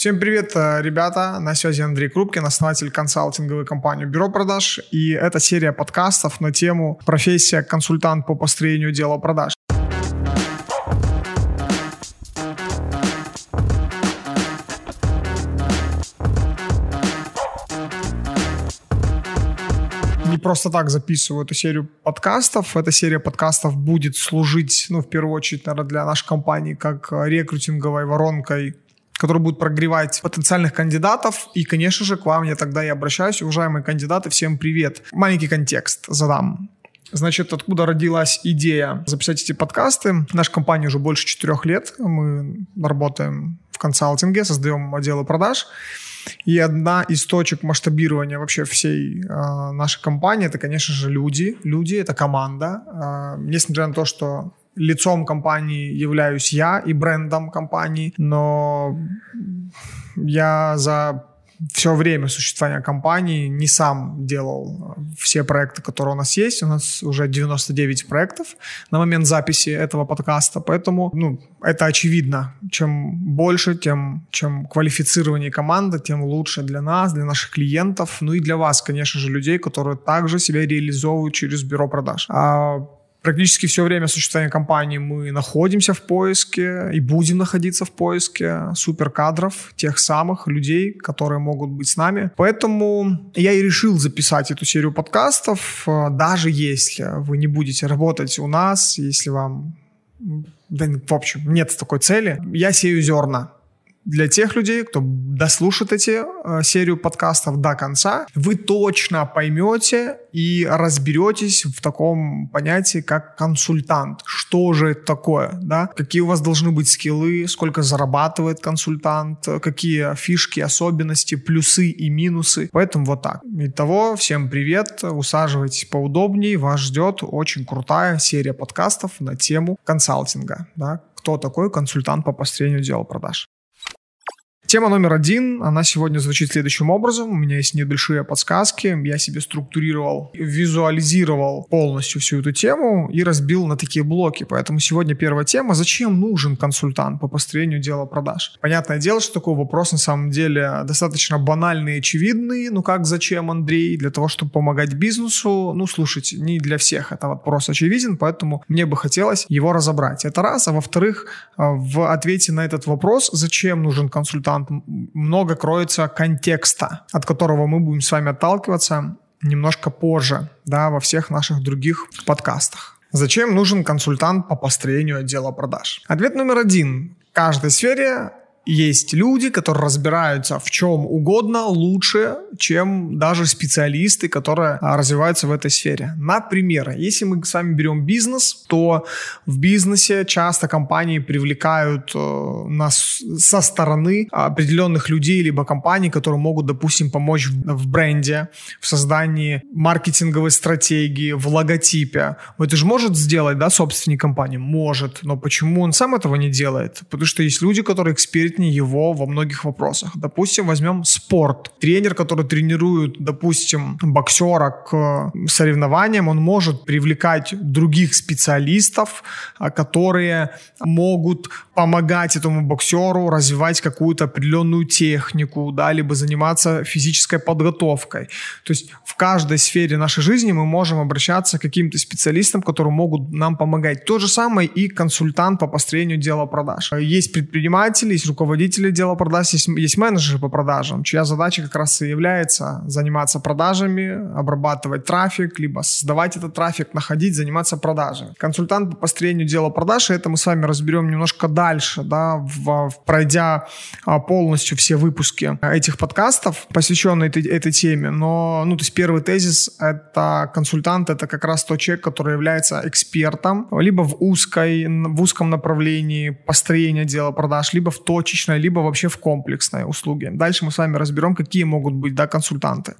Всем привет, э, ребята! На связи Андрей Крупкин, основатель консалтинговой компании «Бюро продаж». И это серия подкастов на тему «Профессия консультант по построению дела продаж». не просто так записываю эту серию подкастов. Эта серия подкастов будет служить, ну, в первую очередь, наверное, для нашей компании как рекрутинговой воронкой который будет прогревать потенциальных кандидатов. И, конечно же, к вам я тогда и обращаюсь. Уважаемые кандидаты, всем привет. Маленький контекст задам. Значит, откуда родилась идея записать эти подкасты? Наша компания уже больше четырех лет. Мы работаем в консалтинге, создаем отделы продаж. И одна из точек масштабирования вообще всей э, нашей компании это, конечно же, люди. Люди это команда. Э, несмотря на то, что лицом компании являюсь я и брендом компании, но я за все время существования компании не сам делал все проекты, которые у нас есть. У нас уже 99 проектов на момент записи этого подкаста, поэтому ну, это очевидно. Чем больше, тем чем квалифицированнее команда, тем лучше для нас, для наших клиентов, ну и для вас, конечно же, людей, которые также себя реализовывают через бюро продаж. А Практически все время существования компании мы находимся в поиске и будем находиться в поиске суперкадров, тех самых людей, которые могут быть с нами. Поэтому я и решил записать эту серию подкастов, даже если вы не будете работать у нас, если вам да, в общем, нет такой цели. Я сею зерна для тех людей, кто дослушает эти э, серию подкастов до конца, вы точно поймете и разберетесь в таком понятии, как консультант. Что же это такое, да? Какие у вас должны быть скиллы, сколько зарабатывает консультант, какие фишки, особенности, плюсы и минусы. Поэтому вот так. Итого, всем привет, усаживайтесь поудобнее, вас ждет очень крутая серия подкастов на тему консалтинга, да? Кто такой консультант по построению дела продаж. Тема номер один, она сегодня звучит следующим образом. У меня есть небольшие подсказки. Я себе структурировал, визуализировал полностью всю эту тему и разбил на такие блоки. Поэтому сегодня первая тема. Зачем нужен консультант по построению дела продаж? Понятное дело, что такой вопрос на самом деле достаточно банальный и очевидный. Ну как зачем, Андрей? Для того, чтобы помогать бизнесу? Ну, слушайте, не для всех это вопрос очевиден, поэтому мне бы хотелось его разобрать. Это раз. А во-вторых, в ответе на этот вопрос, зачем нужен консультант талант, много кроется контекста, от которого мы будем с вами отталкиваться немножко позже, да, во всех наших других подкастах. Зачем нужен консультант по построению отдела продаж? Ответ номер один. В каждой сфере есть люди, которые разбираются в чем угодно лучше, чем даже специалисты, которые а, развиваются в этой сфере. Например, если мы с вами берем бизнес, то в бизнесе часто компании привлекают э, нас со стороны определенных людей либо компаний, которые могут, допустим, помочь в, бренде, в создании маркетинговой стратегии, в логотипе. Это же может сделать, да, собственник компании? Может. Но почему он сам этого не делает? Потому что есть люди, которые экспертнее его во многих вопросах. Допустим, возьмем спорт. Тренер, который тренирует, допустим, боксера к соревнованиям, он может привлекать других специалистов, а, которые могут помогать этому боксеру развивать какую-то определенную технику, да, либо заниматься физической подготовкой. То есть в каждой сфере нашей жизни мы можем обращаться к каким-то специалистам, которые могут нам помогать. То же самое и консультант по построению дела продаж. Есть предприниматели, есть руководители дела продаж, есть, есть менеджеры по продажам, чья задача как раз и является заниматься продажами, обрабатывать трафик, либо создавать этот трафик, находить, заниматься продажами. Консультант по построению дела продаж, это мы с вами разберем немножко дальше, да, в, в, пройдя а, полностью все выпуски этих подкастов, посвященные этой, этой теме. Но, ну, то есть первый тезис — это консультант, это как раз тот человек, который является экспертом, либо в узкой, в узком направлении построения дела продаж, либо в точечной, либо вообще в комплексной услуге. Дальше мы с вами разберем, какие могут быть да, консультанты.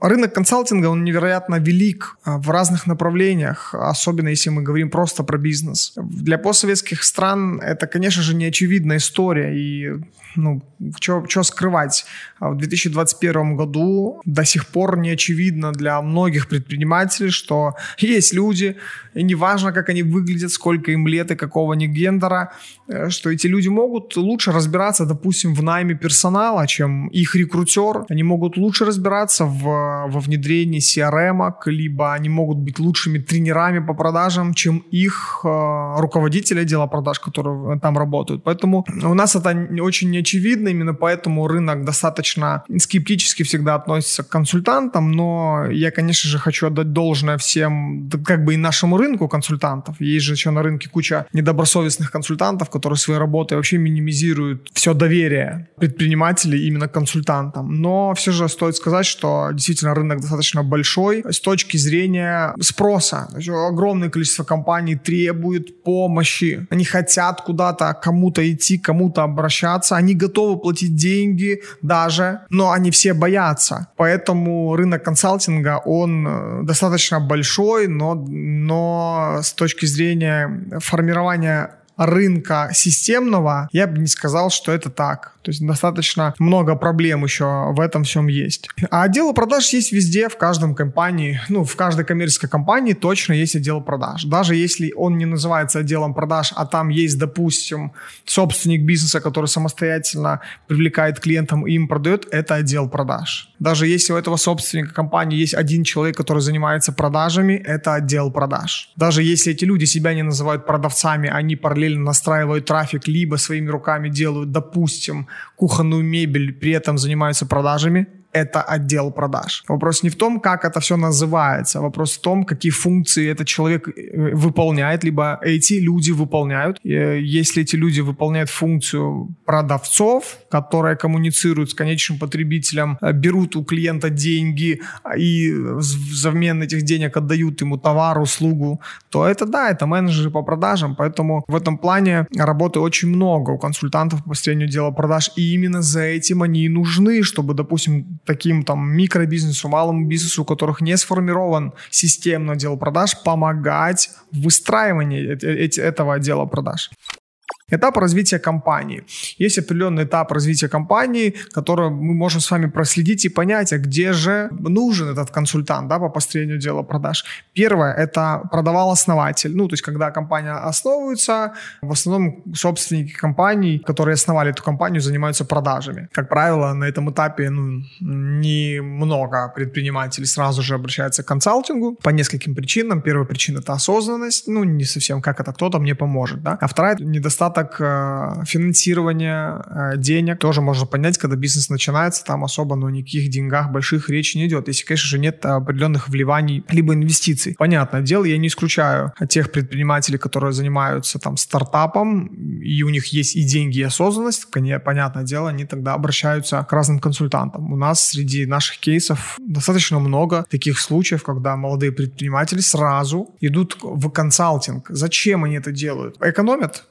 Рынок консалтинга, он невероятно велик а, в разных направлениях, особенно если мы говорим просто про бизнес. Для постсоветских стран это, конечно же, не очевидная история, и ну, что скрывать. А в 2021 году до сих пор не очевидно для многих предпринимателей, что есть люди, и неважно, как они выглядят, сколько им лет и какого они гендера, э, что эти люди могут лучше разбираться, допустим, в найме персонала, чем их рекрутер. Они могут лучше разбираться в, во внедрении CRM, либо они могут быть лучшими тренерами по продажам, чем их э, руководители отдела продаж, которые там работают. Поэтому у нас это очень неочевидно, именно поэтому рынок достаточно скептически всегда относится к консультантам, но я, конечно же, хочу отдать должное всем, как бы и нашему рынку консультантов. Есть же еще на рынке куча недобросовестных консультантов, которые своей работой вообще минимизируют все доверие предпринимателей именно консультантам. Но все же стоит сказать, что действительно рынок достаточно большой с точки зрения спроса. Огромное количество компаний требует помощи. Они хотят куда-то кому-то идти, кому-то обращаться. Они готовы платить деньги даже, но они все боятся. Поэтому рынок консалтинга, он э, достаточно большой, но, но с точки зрения формирования рынка системного, я бы не сказал, что это так. То есть достаточно много проблем еще в этом всем есть. А отделы продаж есть везде, в каждом компании, ну, в каждой коммерческой компании точно есть отдел продаж. Даже если он не называется отделом продаж, а там есть, допустим, собственник бизнеса, который самостоятельно привлекает клиентам и им продает, это отдел продаж. Даже если у этого собственника компании есть один человек, который занимается продажами, это отдел продаж. Даже если эти люди себя не называют продавцами, они параллельно настраивают трафик, либо своими руками делают, допустим, кухонную мебель, при этом занимаются продажами, это отдел продаж. Вопрос не в том, как это все называется, вопрос в том, какие функции этот человек э, выполняет, либо эти люди выполняют. Э, если эти люди выполняют функцию продавцов, которые коммуницируют с конечным потребителем, э, берут у клиента деньги и взамен этих денег отдают ему товар, услугу, то это да, это менеджеры по продажам. Поэтому в этом плане работы очень много у консультантов по построению дела продаж. И именно за этим они и нужны, чтобы, допустим, таким там микробизнесу, малому бизнесу, у которых не сформирован системный отдел продаж, помогать в выстраивании этого отдела продаж. Этап развития компании. Есть определенный этап развития компании, который мы можем с вами проследить и понять, а где же нужен этот консультант да, по построению дела продаж. Первое – это продавал основатель. Ну, то есть, когда компания основывается, в основном собственники компаний, которые основали эту компанию, занимаются продажами. Как правило, на этом этапе ну, немного предпринимателей сразу же обращаются к консалтингу по нескольким причинам. Первая причина – это осознанность. Ну, не совсем как это кто-то мне поможет. Да? А вторая – недостаток недостаток э, финансирования э, денег тоже можно понять, когда бизнес начинается, там особо ну, никаких деньгах больших речи не идет, если, конечно же, нет определенных вливаний либо инвестиций. Понятное дело, я не исключаю тех предпринимателей, которые занимаются там стартапом, и у них есть и деньги, и осознанность, понятное дело, они тогда обращаются к разным консультантам. У нас среди наших кейсов достаточно много таких случаев, когда молодые предприниматели сразу идут в консалтинг. Зачем они это делают? Экономят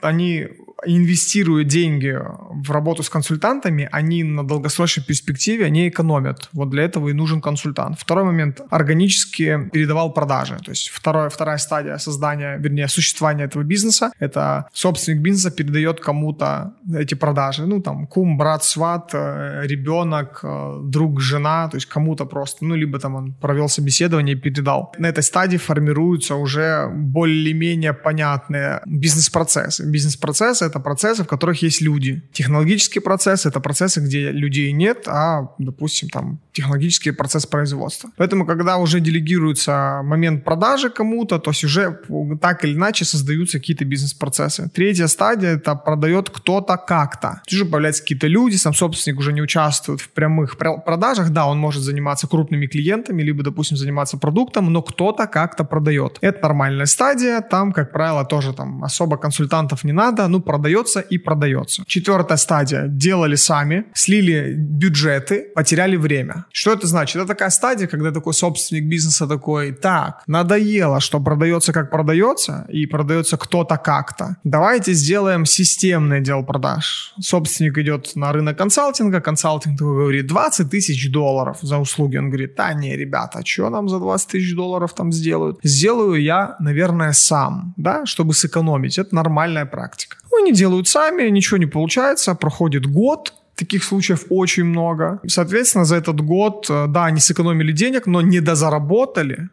они инвестируя деньги в работу с консультантами, они на долгосрочной перспективе, они экономят. Вот для этого и нужен консультант. Второй момент. Органически передавал продажи. То есть второе, вторая стадия создания, вернее, существования этого бизнеса, это собственник бизнеса передает кому-то эти продажи. Ну, там, кум, брат, сват, э, ребенок, э, друг, жена, то есть кому-то просто. Ну, либо там он провел собеседование и передал. На этой стадии формируются уже более-менее понятные бизнес-процессы. Бизнес-процессы это процессы, в которых есть люди. Технологические процессы — это процессы, где людей нет, а, допустим, там технологический процесс производства. Поэтому, когда уже делегируется момент продажи кому-то, то есть уже так или иначе создаются какие-то бизнес-процессы. Третья стадия — это продает кто-то как-то. Уже появляются какие-то люди, сам собственник уже не участвует в прямых продажах. Да, он может заниматься крупными клиентами, либо, допустим, заниматься продуктом, но кто-то как-то продает. Это нормальная стадия. Там, как правило, тоже там особо консультантов не надо. Ну, продать продается и продается. Четвертая стадия. Делали сами, слили бюджеты, потеряли время. Что это значит? Это такая стадия, когда такой собственник бизнеса такой, так, надоело, что продается как продается, и продается кто-то как-то. Давайте сделаем системный отдел продаж. Собственник идет на рынок консалтинга, консалтинг такой говорит, 20 тысяч долларов за услуги. Он говорит, да не, ребята, что нам за 20 тысяч долларов там сделают? Сделаю я, наверное, сам, да, чтобы сэкономить. Это нормальная практика. Они делают сами, ничего не получается, проходит год, Таких случаев очень много. Соответственно, за этот год, э, да, они сэкономили денег, но не дозаработали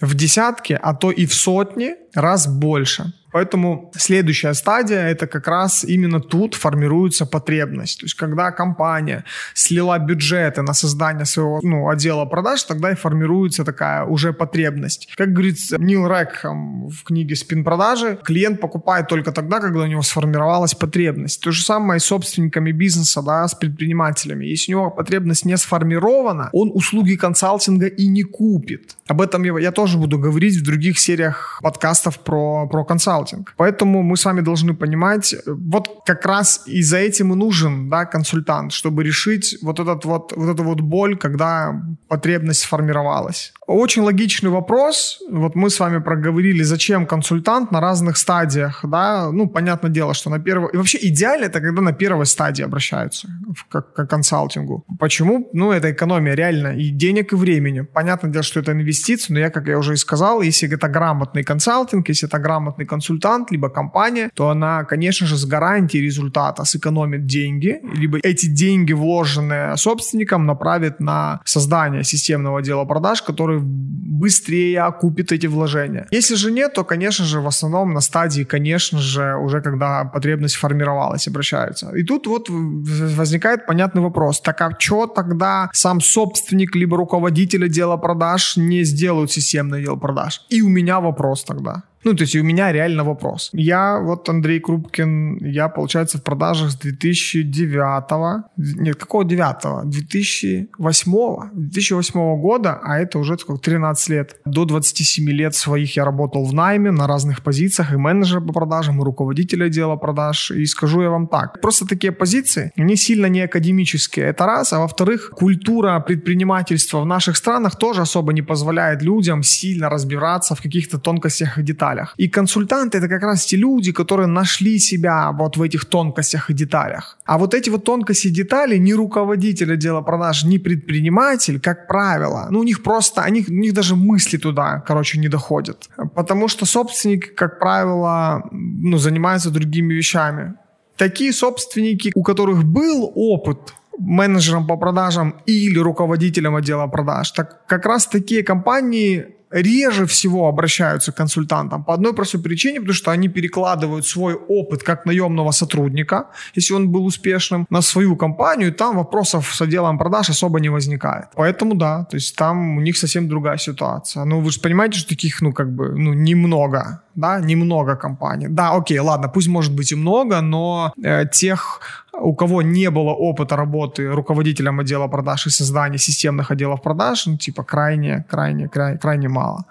в десятки, а то и в сотни раз больше. Поэтому следующая стадия – это как раз именно тут формируется потребность. То есть, когда компания слила бюджеты на создание своего ну, отдела продаж, тогда и формируется такая уже потребность. Как говорит Нил Рекхам в книге «Спин продажи», клиент покупает только тогда, когда у него сформировалась потребность. То же самое и с собственниками бизнеса, да, с предпринимателями. Если у него потребность не сформирована, он услуги консалтинга и не купит. Об этом я, я тоже буду говорить в других сериях подкастов про, про консалтинг консалтинг. Поэтому мы с вами должны понимать, вот как раз и за этим и нужен да, консультант, чтобы решить вот, этот вот, вот эту вот боль, когда потребность сформировалась. Очень логичный вопрос. Вот мы с вами проговорили, зачем консультант на разных стадиях. Да? Ну, понятное дело, что на первой... И вообще идеально это, когда на первой стадии обращаются к, к консалтингу. Почему? Ну, это экономия реально и денег, и времени. Понятное дело, что это инвестиции, но я, как я уже и сказал, если это грамотный консалтинг, если это грамотный консультант, консультант, либо компания, то она, конечно же, с гарантией результата сэкономит деньги, либо эти деньги, вложенные собственником, направит на создание системного отдела продаж, который быстрее окупит эти вложения. Если же нет, то, конечно же, в основном на стадии, конечно же, уже когда потребность формировалась, обращаются. И тут вот возникает понятный вопрос. Так а что тогда сам собственник либо руководитель отдела продаж не сделают системный отдел продаж? И у меня вопрос тогда. Ну, то есть у меня реально вопрос. Я, вот Андрей Крупкин, я, получается, в продажах с 2009, нет, какого 9? 2008, 2008 года, а это уже сколько, 13 лет. До 27 лет своих я работал в найме на разных позициях, и менеджер по продажам, и руководитель отдела продаж. И скажу я вам так, просто такие позиции, они сильно не академические, это раз, а во-вторых, культура предпринимательства в наших странах тоже особо не позволяет людям сильно разбираться в каких-то тонкостях и деталях деталях. И консультанты это как раз те люди, которые нашли себя вот в этих тонкостях и деталях. А вот эти вот тонкости и детали ни руководитель отдела продаж, ни предприниматель, как правило, ну у них просто, они, у них даже мысли туда, короче, не доходят. Потому что собственник, как правило, ну, занимается другими вещами. Такие собственники, у которых был опыт менеджером по продажам или руководителем отдела продаж, так как раз такие компании реже всего обращаются к консультантам по одной простой причине, потому что они перекладывают свой опыт как наемного сотрудника, если он был успешным, на свою компанию, и там вопросов с отделом продаж особо не возникает. Поэтому да, то есть там у них совсем другая ситуация. Ну, вы же понимаете, что таких, ну, как бы, ну, немного, да, немного компаний. Да, окей, ладно, пусть может быть и много, но э, тех у кого не было опыта работы руководителем отдела продаж и создания системных отделов продаж, ну, типа, крайне, крайне, крайне, крайне мало.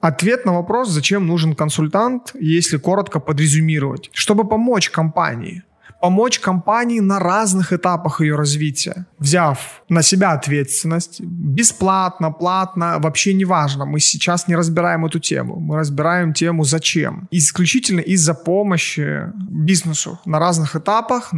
Ответ на вопрос, зачем нужен консультант, если коротко подрезюмировать. Чтобы помочь компании помочь компании на разных этапах ее развития, взяв на себя ответственность, бесплатно, платно, вообще не важно. Мы сейчас не разбираем эту тему. Мы разбираем тему «Зачем?». Исключительно из-за помощи бизнесу на разных этапах,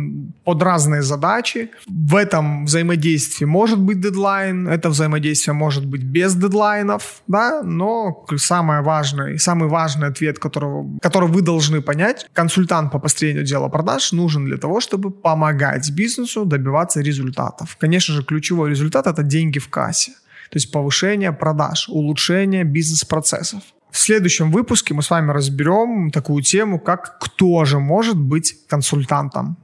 под разные задачи. В этом взаимодействии может быть дедлайн, это взаимодействие может быть без дедлайнов, да, но самое важное, самый важный ответ, которого, который вы должны понять, консультант по построению дела продаж нужен для того, чтобы помогать бизнесу добиваться результатов. Конечно же, ключевой результат – это деньги в кассе. То есть повышение продаж, улучшение бизнес-процессов. В следующем выпуске мы с вами разберем такую тему, как кто же может быть консультантом.